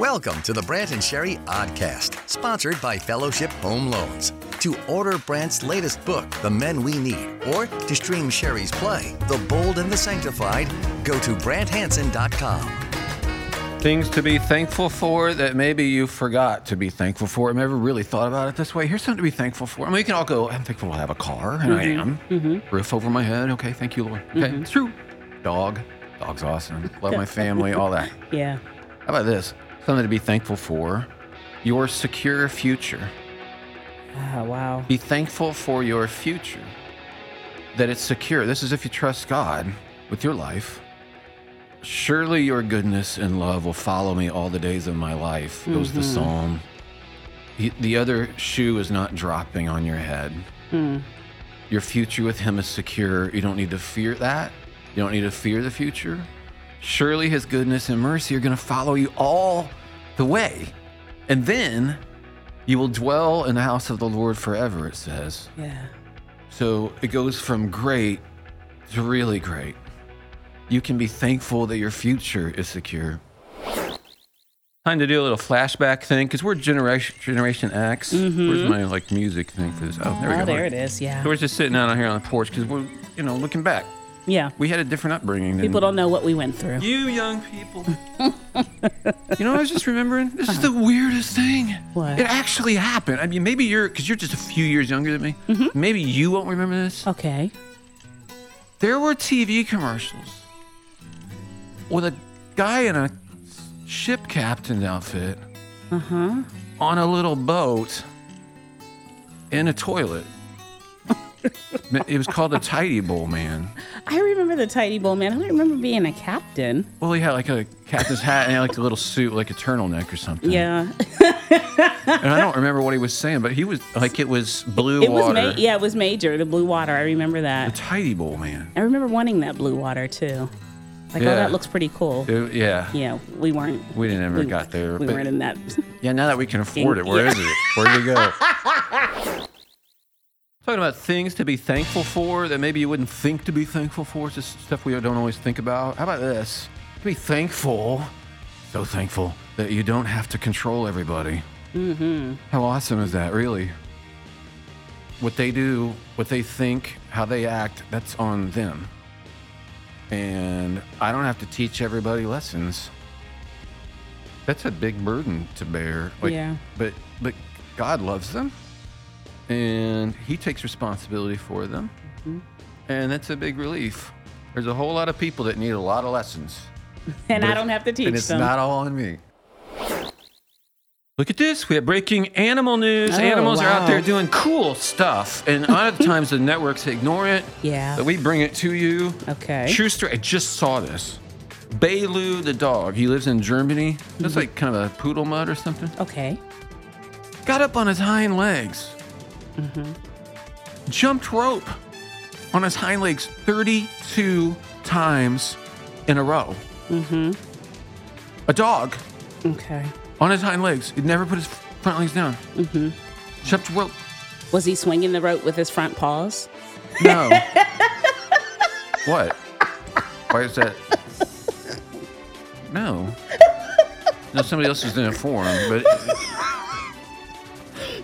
Welcome to the Brant and Sherry Oddcast, sponsored by Fellowship Home Loans. To order Brant's latest book, The Men We Need, or to stream Sherry's play, The Bold and the Sanctified, go to BrantHanson.com. Things to be thankful for that maybe you forgot to be thankful for. I've never really thought about it this way. Here's something to be thankful for. I mean, we can all go, I'm thankful to have a car, and I mm-hmm. am. Mm-hmm. Roof over my head. Okay, thank you, Lord. Okay, it's true. Dog. Dog's awesome. Love my family, all that. Yeah. How about this? Something to be thankful for. Your secure future. Oh, wow. Be thankful for your future, that it's secure. This is if you trust God with your life. Surely your goodness and love will follow me all the days of my life, goes the mm-hmm. psalm. The- The other shoe is not dropping on your head. Hmm. Your future with Him is secure. You don't need to fear that. You don't need to fear the future. Surely His goodness and mercy are going to follow you all the way. And then you will dwell in the house of the Lord forever, it says. Yeah. So it goes from great to really great. You can be thankful that your future is secure. Time to do a little flashback thing because we're generation Generation X. Mm-hmm. Where's my like music thing for this? Oh, there we Oh, go. there it is. Yeah. So we're just sitting out here on the porch because we're, you know, looking back. Yeah. We had a different upbringing. Than People don't know what we went through. You young people. you know, I was just remembering. This is the weirdest thing. What? It actually happened. I mean, maybe you're because you're just a few years younger than me. Mm-hmm. Maybe you won't remember this. Okay. There were TV commercials with a guy in a ship captain's outfit Uh-huh. on a little boat in a toilet. It was called the Tidy Bowl Man. I remember the Tidy Bowl man. I don't remember being a captain. Well, he had like a captain's hat and he had like a little suit, like a turtleneck or something. Yeah. And I don't remember what he was saying, but he was like it was blue It was water. ma- yeah, it was major. The blue water. I remember that. The. Tidy Bowl Man. I remember wanting that blue water too. Like, oh, Yeah. oh, that looks pretty cool. It- yeah. Yeah, we weren't. We didn't ever we, got there. We but- weren't in that. Yeah, now that we can afford it, where Yeah. is it? Where do you go? Talking about things to be thankful for that maybe you wouldn't think to be thankful for. It's just stuff we don't always think about. How about this? Be thankful, so thankful that you don't have to control everybody. Mm-hmm. How awesome is that, really? What they do, what they think, how they act, that's on them. And I don't have to teach everybody lessons. That's a big burden to bear. Like, Yeah. But but God loves them, and He takes responsibility for them, and that's a big relief. There's a whole lot of people that need a lot of lessons, and I don't have to teach and it's them. not all on me. Look at this. We have breaking animal news. Oh, Animals are out there doing cool stuff. And a lot of times the networks ignore it. Yeah. But we bring it to you. Okay. True story. I just saw this. Bailu the dog. He lives in Germany. Mm-hmm. That's like kind of a poodle mud or something. okay. Got up on his hind legs. Mm-hmm. Jumped rope on his hind legs 32 times in a row. Mm-hmm. A dog Okay. on his hind legs. He'd never put his front legs down. Mm-hmm. Jumped rope. Was he swinging the rope with his front paws? No. what? Why is that? No. No, somebody else is doing it for him, but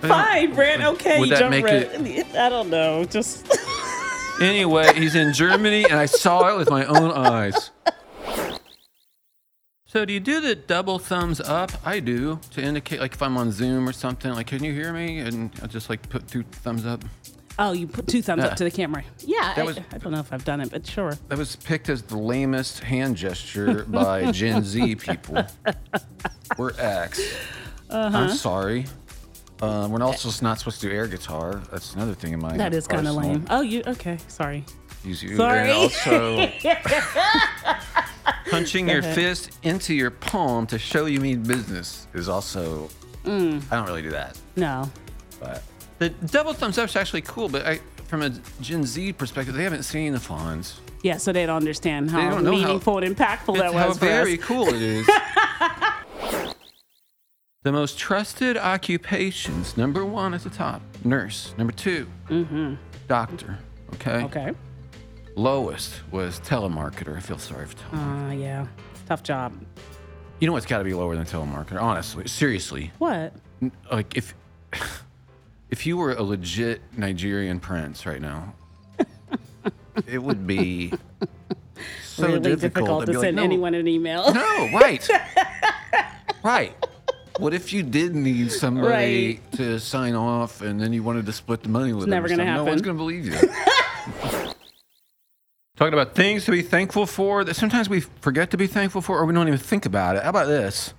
Fine, Brant. Okay. Would you that jump make right- I don't know. Just. anyway, he's in Germany, and I saw it with my own eyes. So, do you do the double thumbs up? I do to indicate, like, if I'm on Zoom or something. Like, can you hear me? And I just like put two thumbs up. Oh, you put two thumbs Yeah. up to the camera. Yeah. I, was- I don't know if I've done it, but sure. That was picked as the lamest hand gesture by Gen Z people. We're X. Uh-huh. am sorry. Uh, we're also not supposed to do air guitar. That's another thing in my That is kind of lame. Oh, you okay? Sorry. Use you- Sorry. And also, punching your fist into your palm to show you mean business is also. Mm. I don't really do that. No. But the double thumbs up is actually cool. But I, from a Gen Z perspective, they haven't seen the Fonz. Yeah, so they don't understand how don't know how- meaningful and impactful that was. how very cool it is. the most trusted occupations. Number one at the top, nurse. Number 2 doctor. Okay. Mm-hmm. Okay. Lowest was telemarketer. I feel sorry for telemarketers. Uh, yeah. Tough job. You know what's got to be lower than telemarketer? Honestly, seriously. What? Like if if you were a legit Nigerian prince right now, it would be so really difficult, difficult, to like, send "No, anyone an email. No, right. right. What if you did need somebody Right. to sign off and then you wanted to split the money with them? never gonna something? No one's going to believe you. Talking about things to be thankful for that sometimes we forget to be thankful for or we don't even think about it. How about this?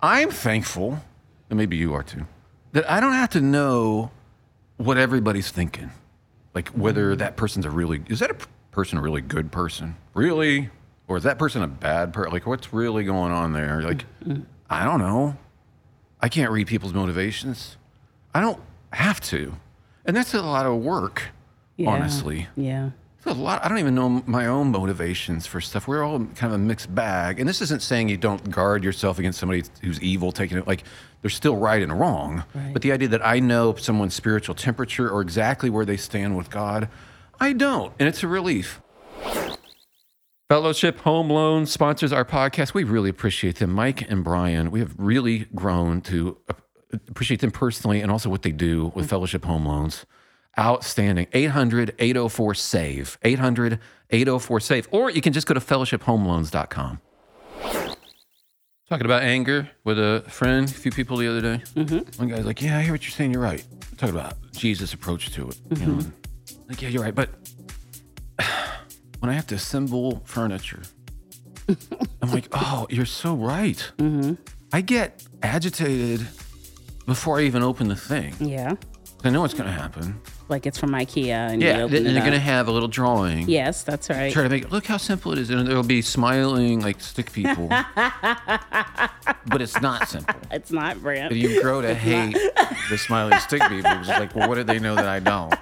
I'm thankful, and maybe you are too, that I don't have to know what everybody's thinking. Like whether that person's a really is that a person a really good person? Really? Or is that person a bad person? Like what's really going on there? Like I don't know. I can't read people's motivations. I don't have to. And that's a lot of work, Yeah. honestly. Yeah. It's a lot. I don't even know my own motivations for stuff. We're all kind of a mixed bag. And this isn't saying you don't guard yourself against somebody who's evil, taking it like they're still right and wrong. Right. But the idea that I know someone's spiritual temperature or exactly where they stand with God, I don't. And it's a relief. Fellowship Home Loan sponsors our podcast. We really appreciate them. Mike and Brian, we have really grown to appreciate them personally and also what they do with mm-hmm. Fellowship Home Loans. Outstanding. 800 804 SAVE. 800 804 SAVE. Or you can just go to fellowshiphomeloans.com. Talking about anger with a friend, a few people the other day. Mm-hmm. One guy's like, Yeah, I hear what you're saying. You're right. Talking about Jesus' approach to it. You know? Mm-hmm. Like, yeah, you're right. But when I have to assemble furniture, I'm like, oh, you're so right. Mm-hmm. I get agitated before I even open the thing. Yeah. I know what's going to happen. Like it's from IKEA and you Yeah, open and they're going to have a little drawing. Yes, that's right. Try to make it look how simple it is, and there'll be smiling like stick people. but it's not simple. It's not Brant. You grow to hate the smiling stick people. It's like, well, what do they know that I don't?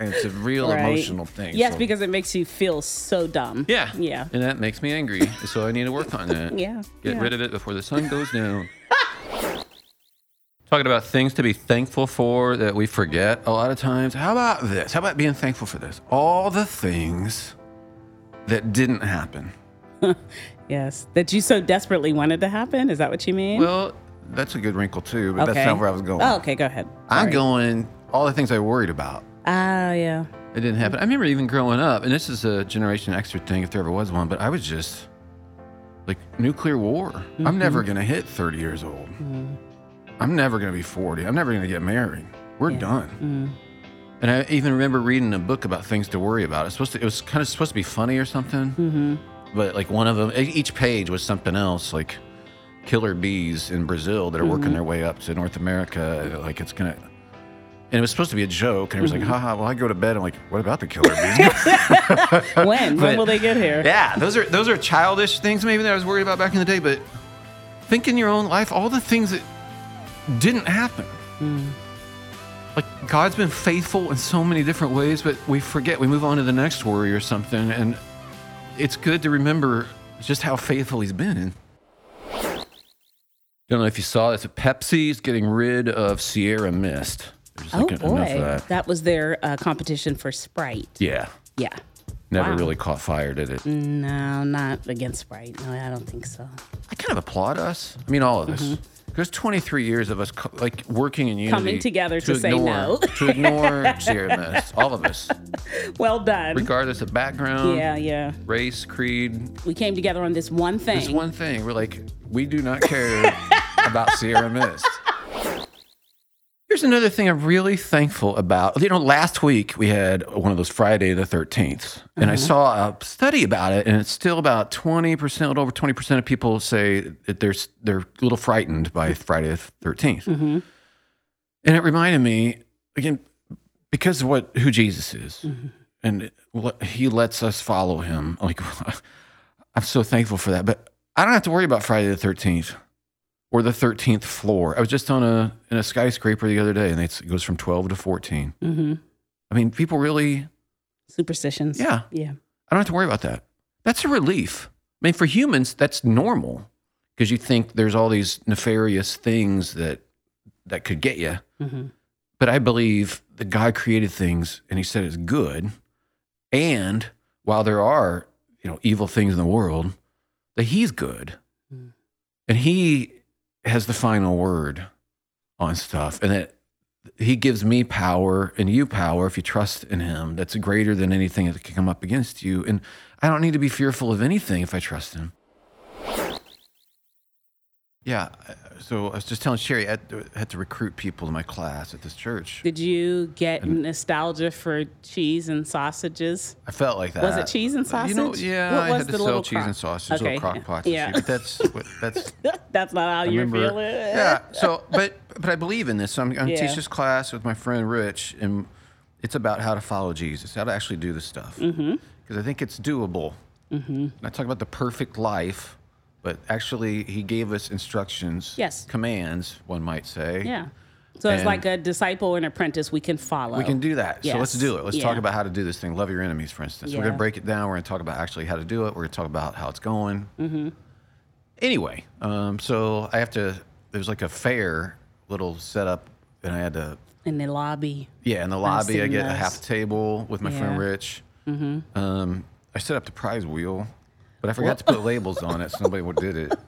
And it's a real Right. emotional thing. Yes, so- because it makes you feel so dumb. Yeah. Yeah. And that makes me angry. So I need to work on that. Yeah, Get yeah. rid of it before the sun goes down. Talking about things to be thankful for that we forget a lot of times. How about this? How about being thankful for this? All the things that didn't happen. Yes. That you so desperately wanted to happen? Is that what you mean? Well, that's a good wrinkle too, but okay. that's not where I was going. Oh, okay, go ahead. I'm going all the things I worried about. Ah, yeah. It didn't happen. I remember even growing up, and this is a Generation Extra thing if there ever was one, but I was just like nuclear war. Mm-hmm. I'm never going to hit 30 years old. I'm never going to be 40. I'm never going to get married. We're done. Mm. And I even remember reading a book about things to worry about. It's supposed to, it was kind of supposed to be funny or something. Mm-hmm. But like one of them, each page was something else, like killer bees in Brazil that are working their way up to North America. Like it's gonna, and it was supposed to be a joke. And it was like, mm-hmm. haha. Well, I go to bed. I'm like, what about the killer bees? When? when But- will they get here? yeah, those are those are childish things maybe that I was worried about back in the day. But think in your own life, all the things that didn't happen. Hmm. Like God's been faithful in so many different ways, but we forget. We move on to the next worry or something, and it's good to remember just how faithful He's been. Don't know if you saw this. Pepsi's getting rid of Sierra Mist. Oh, like boy. that. That was their uh, competition for Sprite. Yeah, Yeah. never Wow. really caught fire, did it? No, not against Sprite. No, I don't think so. I kind of applaud us. I mean, all of us. There's 23 years of us co- like working in unity, Mm-hmm. Coming together to say ignore, no. to ignore Sierra Mist. All of us, Well done. regardless of background, yeah, yeah. race, creed. We came together on this one thing. This one thing, we're like, we do not care about Sierra Mist. Here's another thing I'm really thankful about. You know, last week we had one of those Friday the 13th, and I mm-hmm. saw a study about it, and it's still about 20%, a little over 20% of people say that they're, they're a little frightened by Friday the 13th. Mm-hmm. And it reminded me, again, because of what who Jesus is, mm-hmm. and what he lets us follow him. Like, I'm so thankful for that. But I don't have to worry about Friday the 13th or the 13th floor. I was just on a in a skyscraper the other day, and it's, it goes from 12 to 14. hmm I mean, people really, Superstitions. yeah. Yeah. I don't have to worry about that. That's a relief. I mean, for humans, that's normal because you think there's all these nefarious things that that could get you. hmm But I believe that God created things and He said it's good. And while there are, you know, evil things in the world, that He's good. and he has the final word on stuff, and that he gives me power and you power if you trust in him. That's greater than anything that can come up against you, and I don't need to be fearful of anything if I trust him. Yeah. uh, So I was just telling Sherry, I had to, had to recruit people to my class at this church. Did you get nostalgia for cheese and sausages? I felt like that. Was it cheese and You know, sausage? yeah, What I had to sell cheese crock- and sausage, Okay, little crock pots. yeah. But that's what, that's. That's not how I you're remember- feeling. Yeah. So, but but I believe in this. So I'm, I'm Yeah. teach this class with my friend Rich, and it's about how to follow Jesus, how to actually do this stuff. Because Mm-hmm. I think it's doable. Mm-hmm. I talk about the perfect life, but actually, he gave us instructions, Yes. commands, one might say. Yeah. So it's And- like a disciple and apprentice we can follow. We can do that. So let's Yes. do it. Let's talk Yeah. about how to do this thing. Love your enemies, for instance. We're Yeah. to break it down. We're going to talk about actually how to do it. We're going to talk about how it's going. Mm-hmm. Anyway, um, so I have to, there's like a fair little setup, and I had to, in the lobby. yeah, in the lobby, I seen get a those. half table with my friend Yeah. Rich. Mm-hmm. Um, I set up the prize wheel, but I forgot to put labels on it, so nobody did it.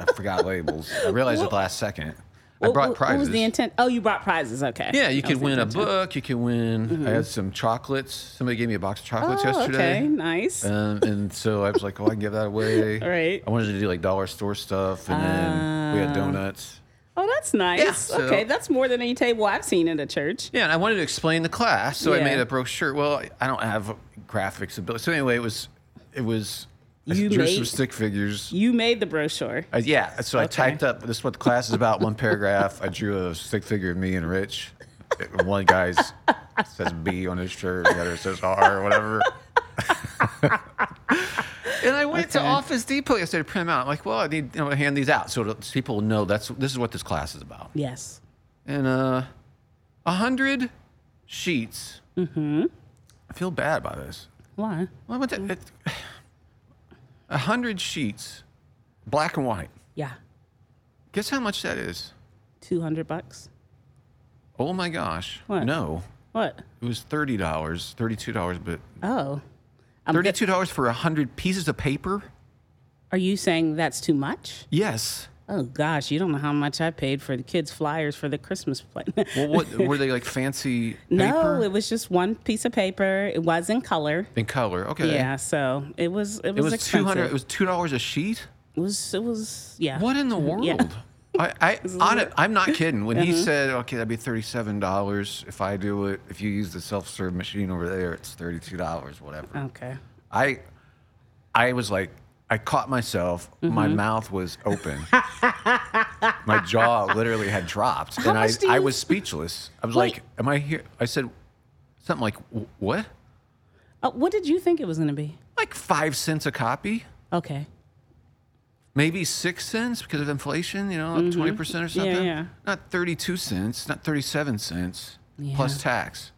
I forgot labels. I realized at the last second. I What- brought what, prizes. What was the intent? Oh, you brought prizes. Okay. Yeah, you That could was the win a intention. book. You could win. I had some chocolates. Somebody gave me a box of chocolates Oh, yesterday. okay. Nice. Um, and so I was like, oh, I can give that away. Right. I wanted to do like dollar store stuff, and then we had donuts. oh, that's nice. so- okay, that's more than any table I've seen in a church. Yeah, and I wanted to explain the class, so I Yeah. made a brochure. Well, I don't have graphics ability. So anyway, it was, it was. I You drew made- some stick figures. You made the brochure. Uh, yeah, so I typed up this is what the class is about. One paragraph. I drew a stick figure of me and Rich. One guy's says B on his shirt, the other says R or whatever. and I went to Office Depot yesterday to print them out. I'm like, well, I need you know, to hand these out so people know that's this is what this class is about. Yes. And uh, a hundred sheets. Mm-hmm. I feel bad about this. Why? Well, I went to it, a hundred sheets, black and white. Yeah. Guess how much that is? Two hundred bucks. Oh my gosh. What? No. What? It was thirty dollars, thirty-two dollars, but Oh. I'm thirty-two dollars for a hundred pieces of paper. Are you saying that's too much? Yes. Oh gosh, you don't know how much I paid for the kids' flyers for the Christmas play. Well, what were they like? Fancy paper no, it was just one piece of paper. It was in color. in color. Okay. Yeah, so it was it was, It was two hundred. It was two dollars a sheet. It was it was yeah. What in the world? Yeah. I, I on it, I'm not kidding. When Uh-huh. he said, "Okay, that'd be thirty-seven dollars if I do it. If you use the self-serve machine over there, it's thirty-two dollars, whatever." Okay. I, I was like, I caught myself. Mm-hmm. My mouth was open. my jaw literally had dropped, and I, do I was speechless. I was Wait. like, "Am I here?" I said something like, "What?" Uh, what did you think it was going to be? Like five cents a copy. Okay. maybe six cents because of inflation, you know, 20 percent or something. Mm-hmm. yeah. Not thirty-two cents, not thirty-seven cents plus tax.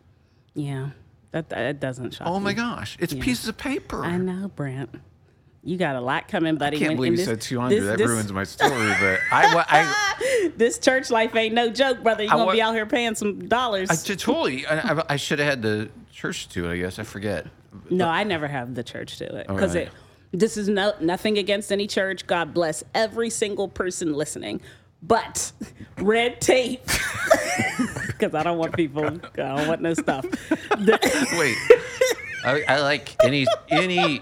Yeah. That that doesn't shock Oh my me. gosh, it's pieces of paper. I know, Brant. You got a lot coming, buddy. I can't When- believe you this- said two hundred. this- That this- ruins my story. But I, I, This church life ain't no joke, brother. You're I gonna be out here paying some dollars. I totally. I, I, I should have had the church do it. I guess I forget. no, I never have the church do it because right. it. This is no nothing against any church. God bless every single person listening, but red tape. Because I don't want people. I don't want no stuff. Wait, I, I like any any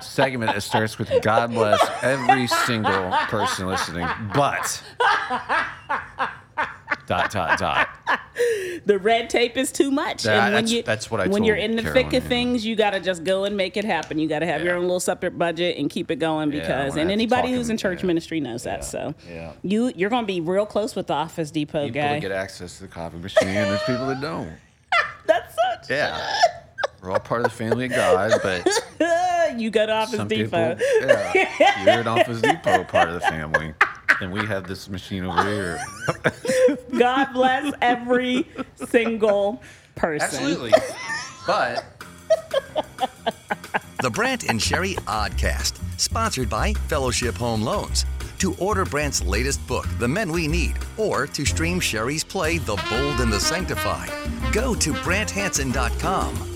segment that starts with "God bless every single person listening," but dot dot dot. the red tape is too much. Yeah, and when that's- you that's what I when you're in the Carolyn, thick of yeah. things, you got to just go and make it happen. You got to have your own little separate budget and keep it going because I and anybody who's in- church yeah. ministry knows that. So Yeah. you you're gonna be real close with the Office Depot People guy. that get access to the coffee machine. There's people that don't. That's such. Yeah. We're all part of the family of God, but you go to Office some Depot. people, yeah, you're an Office Depot part of the family, and we have this machine over here. God bless every single person. Absolutely. But The Brant and Sherry Oddcast, sponsored by Fellowship Home Loans. To order Brant's latest book, The Men We Need, or to stream Sherry's play, The Bold and the Sanctified, go to BrantHanson.com